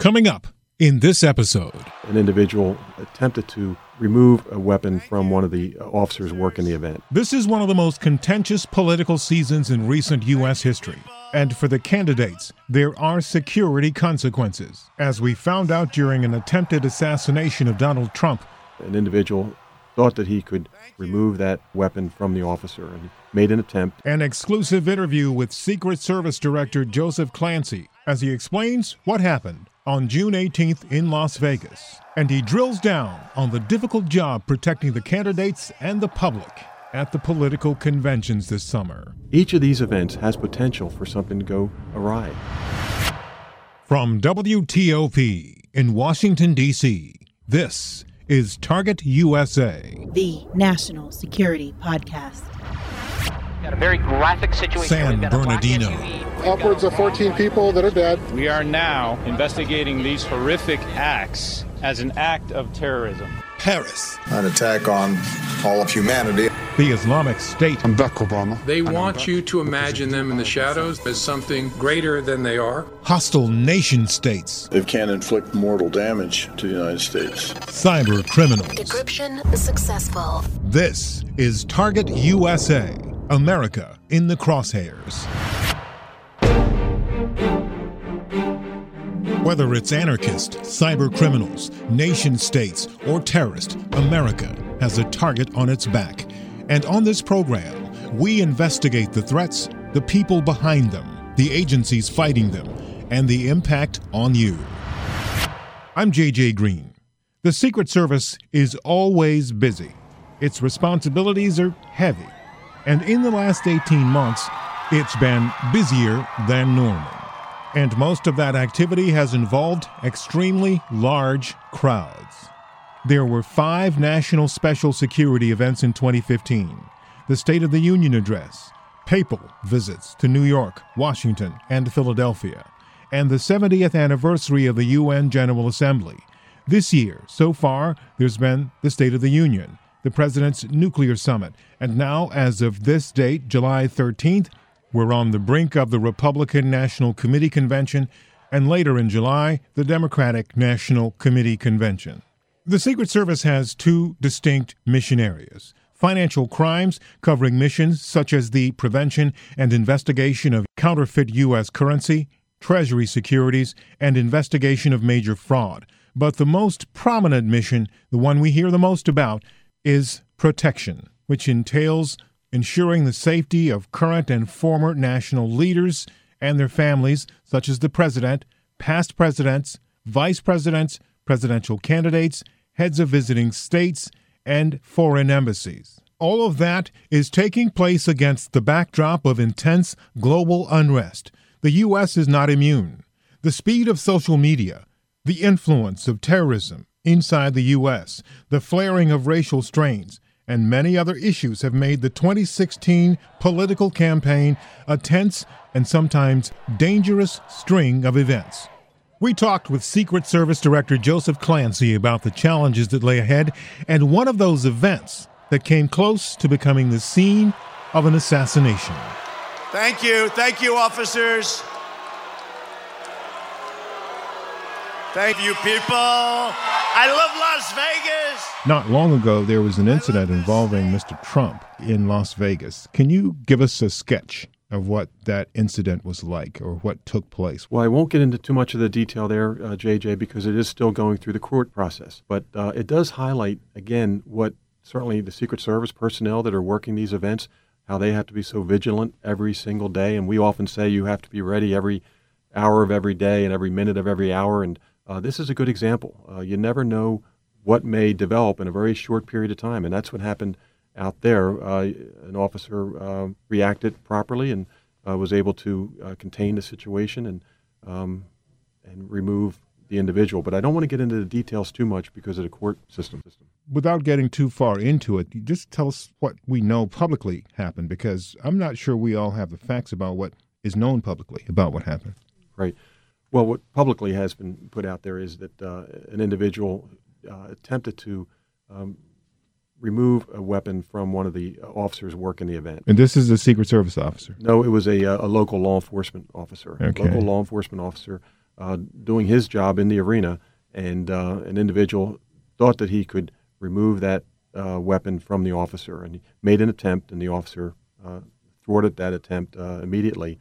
Coming up in this episode, an individual attempted to remove a weapon from one of the officers working the event. This is one of the most contentious political seasons in recent U.S. history. And for the candidates, there are security consequences. As we found out during an attempted assassination of Donald Trump, an individual thought that he could remove that weapon from the officer and made an attempt. An exclusive interview with Secret Service Director Joseph Clancy as he explains what happened on June 18th in Las Vegas. And he drills down on the difficult job protecting the candidates and the public at the political conventions this summer. Each of these events has potential for something to go awry. From WTOP in Washington, D.C., this is Target USA, the national security podcast. Got a very graphic situation. San Bernardino. Upwards of 14 people that are dead. We are now investigating these horrific acts as an act of terrorism. Paris. An attack on all of humanity. The Islamic State. I'm Barack Obama. They want you to imagine them in the shadows as something greater than they are. Hostile nation states. They can inflict mortal damage to the United States. Cyber criminals. Decryption successful. This is Target USA, America in the crosshairs. Whether it's anarchists, cyber criminals, nation states, or terrorists, America has a target on its back. And on this program, we investigate the threats, the people behind them, the agencies fighting them, and the impact on you. I'm JJ Green. The Secret Service is always busy. Its responsibilities are heavy. And in the last 18 months, it's been busier than normal. And most of that activity has involved extremely large crowds. There were five national special security events in 2015 the State of the Union address, papal visits to New York, Washington, and Philadelphia, and the 70th anniversary of the UN General Assembly. This year, so far, there's been the State of the Union, the President's Nuclear Summit, and now, as of this date, July 13th, we're on the brink of the Republican National Committee Convention, and later in July, the Democratic National Committee Convention. The Secret Service has two distinct mission areas financial crimes, covering missions such as the prevention and investigation of counterfeit U.S. currency, Treasury securities, and investigation of major fraud. But the most prominent mission, the one we hear the most about, is protection, which entails ensuring the safety of current and former national leaders and their families, such as the president, past presidents, vice presidents, presidential candidates, heads of visiting states, and foreign embassies. All of that is taking place against the backdrop of intense global unrest. The U.S. is not immune. The speed of social media, the influence of terrorism inside the U.S., the flaring of racial strains, and many other issues have made the 2016 political campaign a tense and sometimes dangerous string of events. We talked with Secret Service Director Joseph Clancy about the challenges that lay ahead and one of those events that came close to becoming the scene of an assassination. Thank you. Thank you, officers. Thank you, people. I love Las Vegas. Not long ago, there was an incident involving Mr. Trump in Las Vegas. Can you give us a sketch of what that incident was like or what took place? Well, I won't get into too much of the detail there, uh, JJ, because it is still going through the court process. But uh, it does highlight, again, what certainly the Secret Service personnel that are working these events, how they have to be so vigilant every single day. And we often say you have to be ready every hour of every day and every minute of every hour. And uh, this is a good example. Uh, you never know what may develop in a very short period of time. And that's what happened out there, uh, an officer uh, reacted properly and uh, was able to uh, contain the situation and um, and remove the individual. But I don't want to get into the details too much because of the court system. Without getting too far into it, just tell us what we know publicly happened because I'm not sure we all have the facts about what is known publicly about what happened. Right. Well, what publicly has been put out there is that uh, an individual uh, attempted to um, remove a weapon from one of the officers working the event. And this is a Secret Service officer? No, it was a, a local law enforcement officer. Okay. Local law enforcement officer uh, doing his job in the arena, and uh, an individual thought that he could remove that uh, weapon from the officer, and he made an attempt, and the officer uh, thwarted that attempt uh, immediately.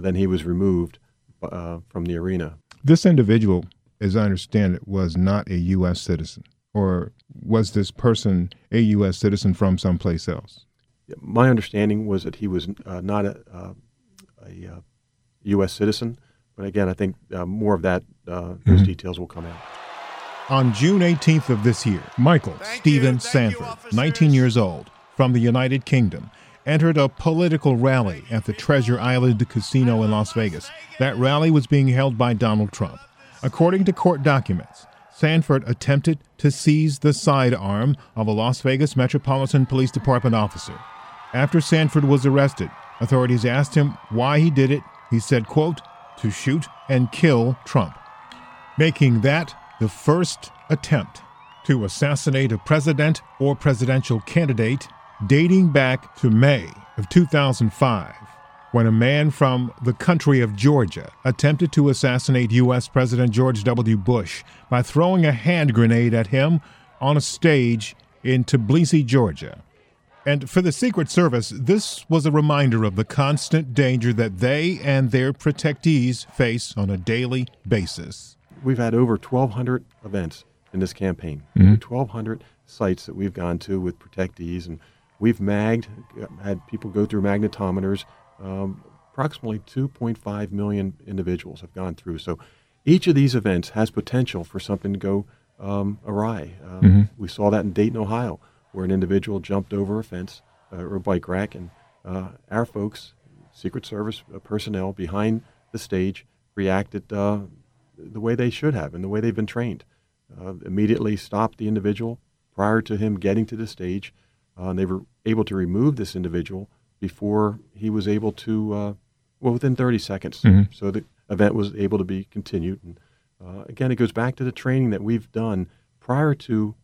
then he was removed from the arena. This individual, as I understand it, was not a U.S. citizen, or was this person a U.S. citizen from someplace else? My understanding was that he was not a, a U.S. citizen. But again, I think uh, more of that, uh, those mm-hmm. details will come out. On June 18th of this year, Michael Thank Steven Sandford, you, 19 years old, from the United Kingdom, entered a political rally at the Treasure Island Casino in Las Vegas. That rally was being held by Donald Trump. According to court documents, Sandford attempted to seize the sidearm of a Las Vegas Metropolitan Police Department officer. After Sandford was arrested, authorities asked him why he did it he said, quote, to shoot and kill Trump, making that the first attempt to assassinate a president or presidential candidate dating back to May of 2005, when a man from the country of Georgia attempted to assassinate U.S. President George W. Bush by throwing a hand grenade at him on a stage in Tbilisi, Georgia. And for the Secret Service, this was a reminder of the constant danger that they and their protectees face on a daily basis. We've had over 1,200 events in this campaign, mm-hmm. 1,200 sites that we've gone to with protectees, and we've magged, had people go through magnetometers. Um, approximately 2.5 million individuals have gone through. So each of these events has potential for something to go um, awry. Um, mm-hmm. We saw that in Dayton, Ohio where an individual jumped over a fence uh, or a bike rack, and uh, our folks, Secret Service uh, personnel behind the stage, reacted uh, the way they should have and the way they've been trained. Uh, immediately stopped the individual prior to him getting to the stage, and they were able to remove this individual before he was able to, well, within 30 seconds. Mm-hmm. So the event was able to be continued. And again, it goes back to the training that we've done prior to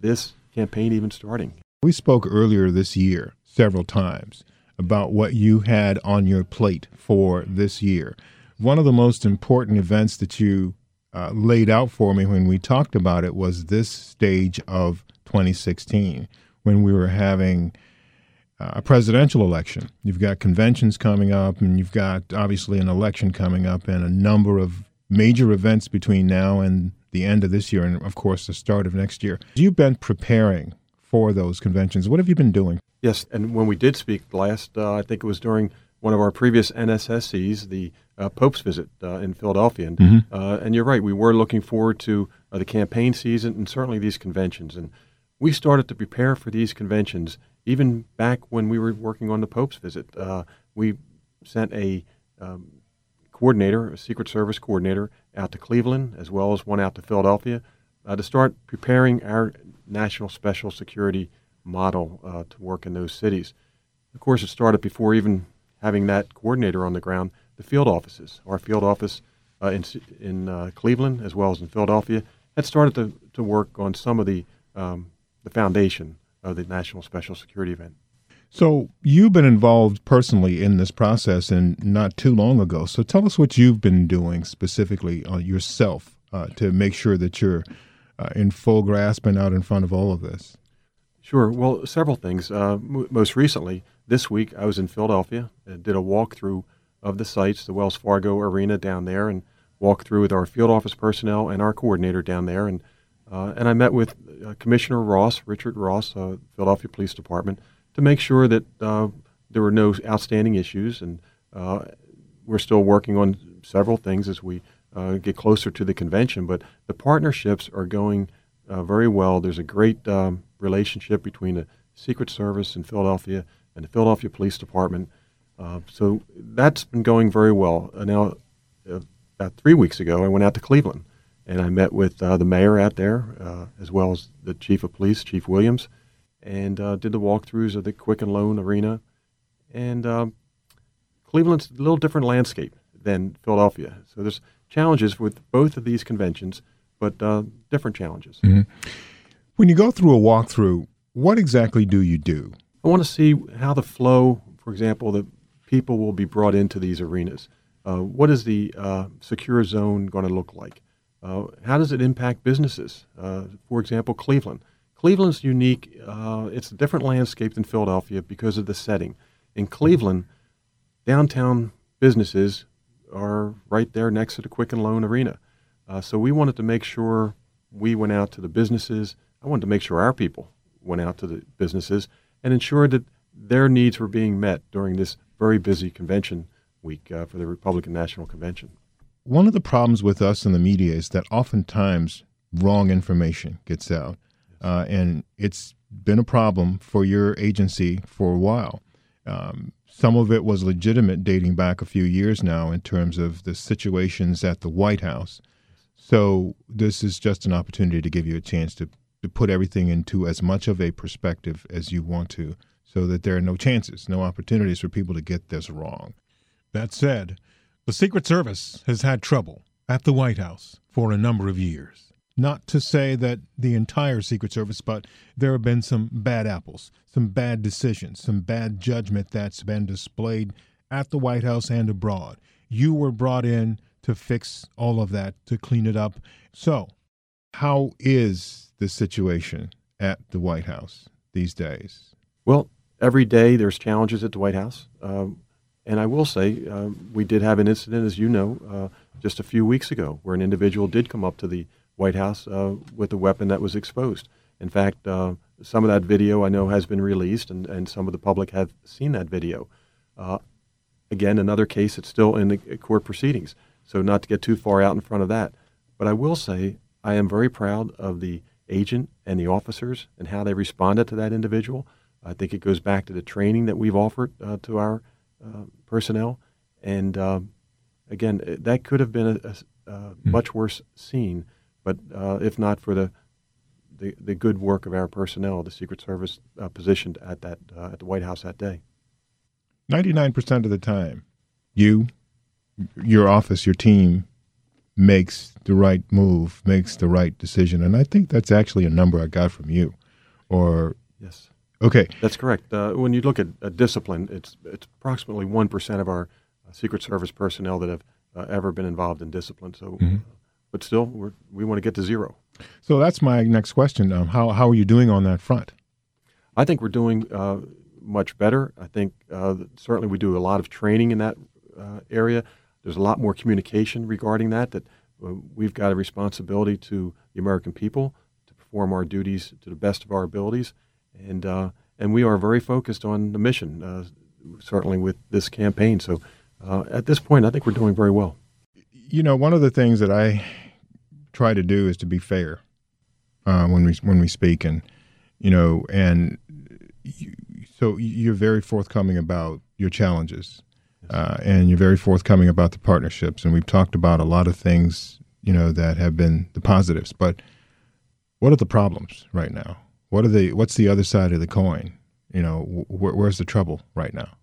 this campaign even starting. We spoke earlier this year several times about what you had on your plate for this year. One of the most important events that you uh, laid out for me when we talked about it was this stage of 2016 when we were having uh, a presidential election. You've got conventions coming up, and you've got obviously an election coming up, and a number of major events between now and the end of this year and, of course, the start of next year. You've been preparing for those conventions. What have you been doing? Yes, and when we did speak last, uh, I think it was during one of our previous NSSEs, the uh, Pope's visit uh, in Philadelphia. And, mm-hmm. Uh, and, you're right, we were looking forward to uh, the campaign season and certainly these conventions. And we started to prepare for these conventions even back when we were working on the Pope's visit. Uh, we sent a um, coordinator, a Secret Service coordinator, out to Cleveland as well as one out to Philadelphia uh, to start preparing our national special security model uh, to work in those cities. Of course, it started before even having that coordinator on the ground. The field offices, our field office uh, in, in uh, Cleveland as well as in Philadelphia, had started to, to work on some of the, um, the foundation of the national special security event. So you've been involved personally in this process and not too long ago. So tell us what you've been doing specifically uh, yourself uh, to make sure that you're uh, in full grasp and out in front of all of this. Sure. Well, several things. Uh, m- most recently, this week, I was in Philadelphia and did a walkthrough of the sites, the Wells Fargo Arena down there, and walked through with our field office personnel and our coordinator down there. And, uh, and I met with uh, Commissioner Ross, Richard Ross, Philadelphia Police Department, to make sure that uh, there were no outstanding issues. And uh, we're still working on several things as we uh, get closer to the convention. But the partnerships are going uh, very well. There's a great um, relationship between the Secret Service in Philadelphia and the Philadelphia Police Department. Uh, so that's been going very well. Uh, now, about three weeks ago, I went out to Cleveland and I met with the mayor out there, as well as the chief of police, Chief Williams and uh, did the walkthroughs of the Quicken Loan Arena. And um, Cleveland's a little different landscape than Philadelphia. So there's challenges with both of these conventions, but uh, different challenges. Mm-hmm. When you go through a walkthrough, what exactly do you do? I want to see how the flow, for example, the people will be brought into these arenas. Uh, what is the uh, secure zone going to look like? Uh, how does it impact businesses? Uh, for example, Cleveland. Cleveland's unique. Uh, it's a different landscape than Philadelphia because of the setting. In Cleveland, downtown businesses are right there next to the Quicken Loan Arena. Uh, so we wanted to make sure we went out to the businesses. I wanted to make sure our people went out to the businesses and ensured that their needs were being met during this very busy convention week uh, for the Republican National Convention. One of the problems with us in the media is that oftentimes wrong information gets out. Uh, and it's been a problem for your agency for a while. Um, some of it was legitimate dating back a few years now in terms of the situations at the White House. So, this is just an opportunity to give you a chance to, to put everything into as much of a perspective as you want to so that there are no chances, no opportunities for people to get this wrong. That said, the Secret Service has had trouble at the White House for a number of years. Not to say that the entire Secret Service, but there have been some bad apples, some bad decisions, some bad judgment that's been displayed at the White House and abroad. You were brought in to fix all of that, to clean it up. So, how is the situation at the White House these days? Well, every day there's challenges at the White House. Um, and I will say, uh, we did have an incident, as you know, uh, just a few weeks ago, where an individual did come up to the White House uh, with a weapon that was exposed. In fact, uh, some of that video I know has been released, and, and some of the public have seen that video. Uh, again, another case that's still in the court proceedings, so not to get too far out in front of that. But I will say, I am very proud of the agent and the officers and how they responded to that individual. I think it goes back to the training that we've offered uh, to our uh, personnel. And um, again, that could have been a, a, a hmm. much worse scene, but uh, if not for the, the, the good work of our personnel, the Secret Service uh, positioned at that uh, at the White House that day. Ninety nine percent of the time, you, your office, your team makes the right move, makes the right decision, and I think that's actually a number I got from you, or yes Okay, that's correct. Uh, when you look at, at, discipline, it's it's approximately one percent of our uh, Secret Service personnel that have uh, ever been involved in discipline. So, mm-hmm. but still, we want to get to zero. So that's my next question. Um, how how are you doing on that front? I think we're doing uh, much better. I think uh, certainly we do a lot of training in that uh, area. There's a lot more communication regarding that. That we've got a responsibility to the American people to perform our duties to the best of our abilities and uh, and we are very focused on the mission, uh, certainly with this campaign. So uh, at this point, I think we're doing very well. You know, one of the things that I try to do is to be fair uh, when we when we speak, and you know, and you, so you're very forthcoming about your challenges. Uh, and you're very forthcoming about the partnerships, and we've talked about a lot of things, you know, that have been the positives. But what are the problems right now? What are the what's the other side of the coin? You know, wh- where's the trouble right now?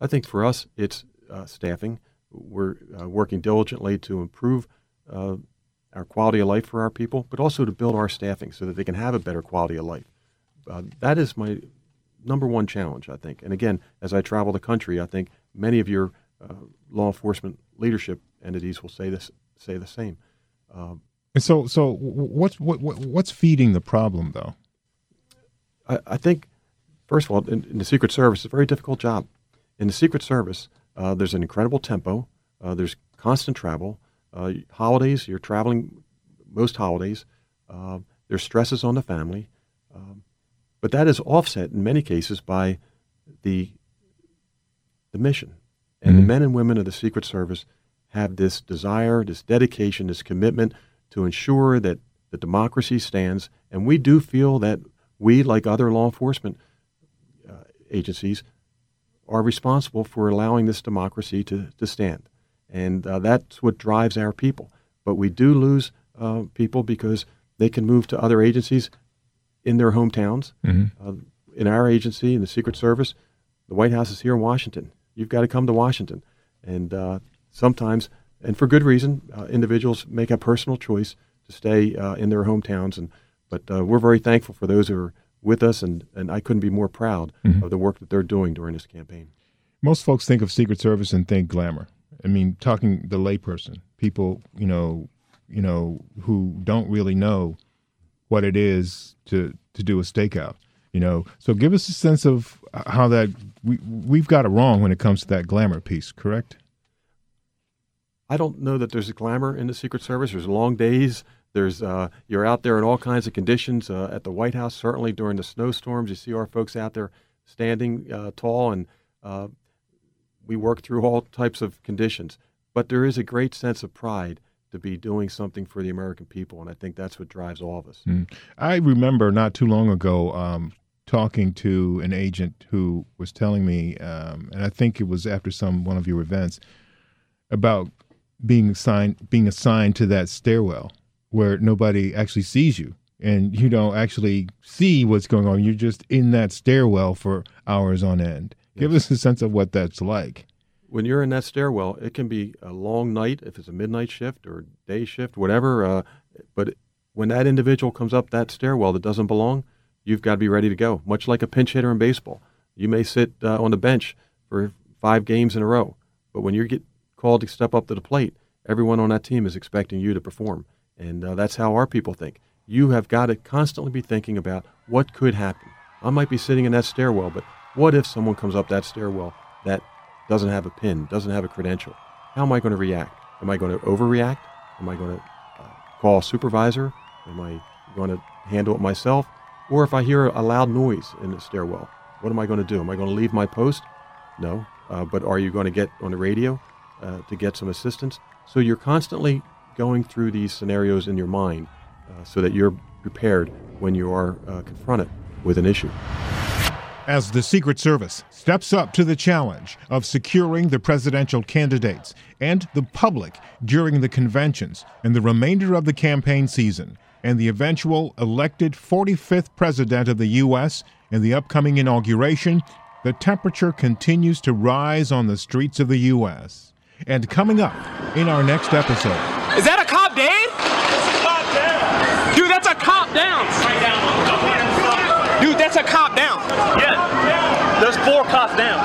I think for us, it's uh, staffing. We're uh, working diligently to improve uh, our quality of life for our people, but also to build our staffing so that they can have a better quality of life. Uh, that is my number one challenge, I think. And again, as I travel the country, I think many of your uh, law enforcement leadership entities will say this, say the same. Um, and so, so what's what, what's feeding the problem, though? I, I think, first of all, in, in, the Secret Service, it's a very difficult job. In the Secret Service, uh, there's an incredible tempo. Uh, there's constant travel. Uh, holidays, you're traveling most holidays. Uh, there's stresses on the family. Um, but that is offset in many cases by the, the mission. And mm-hmm. the men and women of the Secret Service have this desire, this dedication, this commitment to ensure that the democracy stands. And we do feel that we, like other law enforcement uh, agencies, are responsible for allowing this democracy to, to stand. And uh, that's what drives our people. But we do lose uh, people because they can move to other agencies in their hometowns. Mm-hmm. Uh, in our agency, in the Secret Service, the White House is here in Washington. You've got to come to Washington. And uh, sometimes, and for good reason, uh, individuals make a personal choice to stay in their hometowns. And but uh, we're very thankful for those who are with us, and, and I couldn't be more proud mm-hmm. of the work that they're doing during this campaign. Most folks think of Secret Service and think glamour, I mean, talking the layperson, people, you know, you know, who don't really know what it is to to do a stakeout. You know, so give us a sense of how that we we've got it wrong when it comes to that glamour piece, correct? I don't know that there's a glamour in the Secret Service. There's long days. There's uh, you're out there in all kinds of conditions uh, at the White House. Certainly during the snowstorms, you see our folks out there standing uh, tall, and we work through all types of conditions. But there is a great sense of pride to be doing something for the American people, and I think that's what drives all of us. Mm. I remember not too long ago um, talking to an agent who was telling me, um, and I think it was after some one of your events, about being assigned being assigned to that stairwell where nobody actually sees you and you don't actually see what's going on. You're just in that stairwell for hours on end. Yes. Give us a sense of what that's like. When you're in that stairwell, it can be a long night if it's a midnight shift or day shift, whatever. Uh, but when that individual comes up that stairwell that doesn't belong, you've got to be ready to go. Much like a pinch hitter in baseball, you may sit uh, on the bench for five games in a row, but when you get called to step up to the plate, everyone on that team is expecting you to perform. And uh, that's how our people think. You have got to constantly be thinking about what could happen. I might be sitting in that stairwell, but what if someone comes up that stairwell that doesn't have a pin, doesn't have a credential? How am I going to react? Am I going to overreact? Am I going to uh, call a supervisor? Am I going to handle it myself? Or if I hear a loud noise in the stairwell, what am I going to do? Am I going to leave my post? No. Uh, but are you going to get on the radio uh, to get some assistance? So you're constantly going through these scenarios in your mind uh, so that you're prepared when you are uh, confronted with an issue. As the Secret Service steps up to the challenge of securing the presidential candidates and the public during the conventions and the remainder of the campaign season, and the eventual elected 45th president of the U.S. in the upcoming inauguration, the temperature continues to rise on the streets of the U.S. And coming up in our next episode. Is that a cop dead? Cop down. Dude, that's a cop down. Right down. Dude, that's a cop down. Yeah. There's four cops down.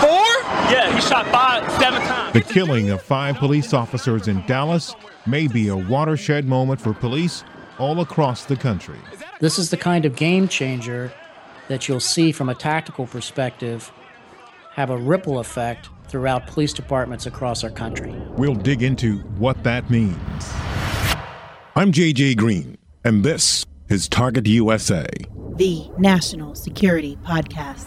Four? Yeah, he shot five, seven times. The killing of five police officers in Dallas may be a watershed moment for police all across the country. This is the kind of game changer that you'll see from a tactical perspective have a ripple effect throughout police departments across our country. We'll dig into what that means. I'm JJ Green, and this is Target USA, the National Security Podcast.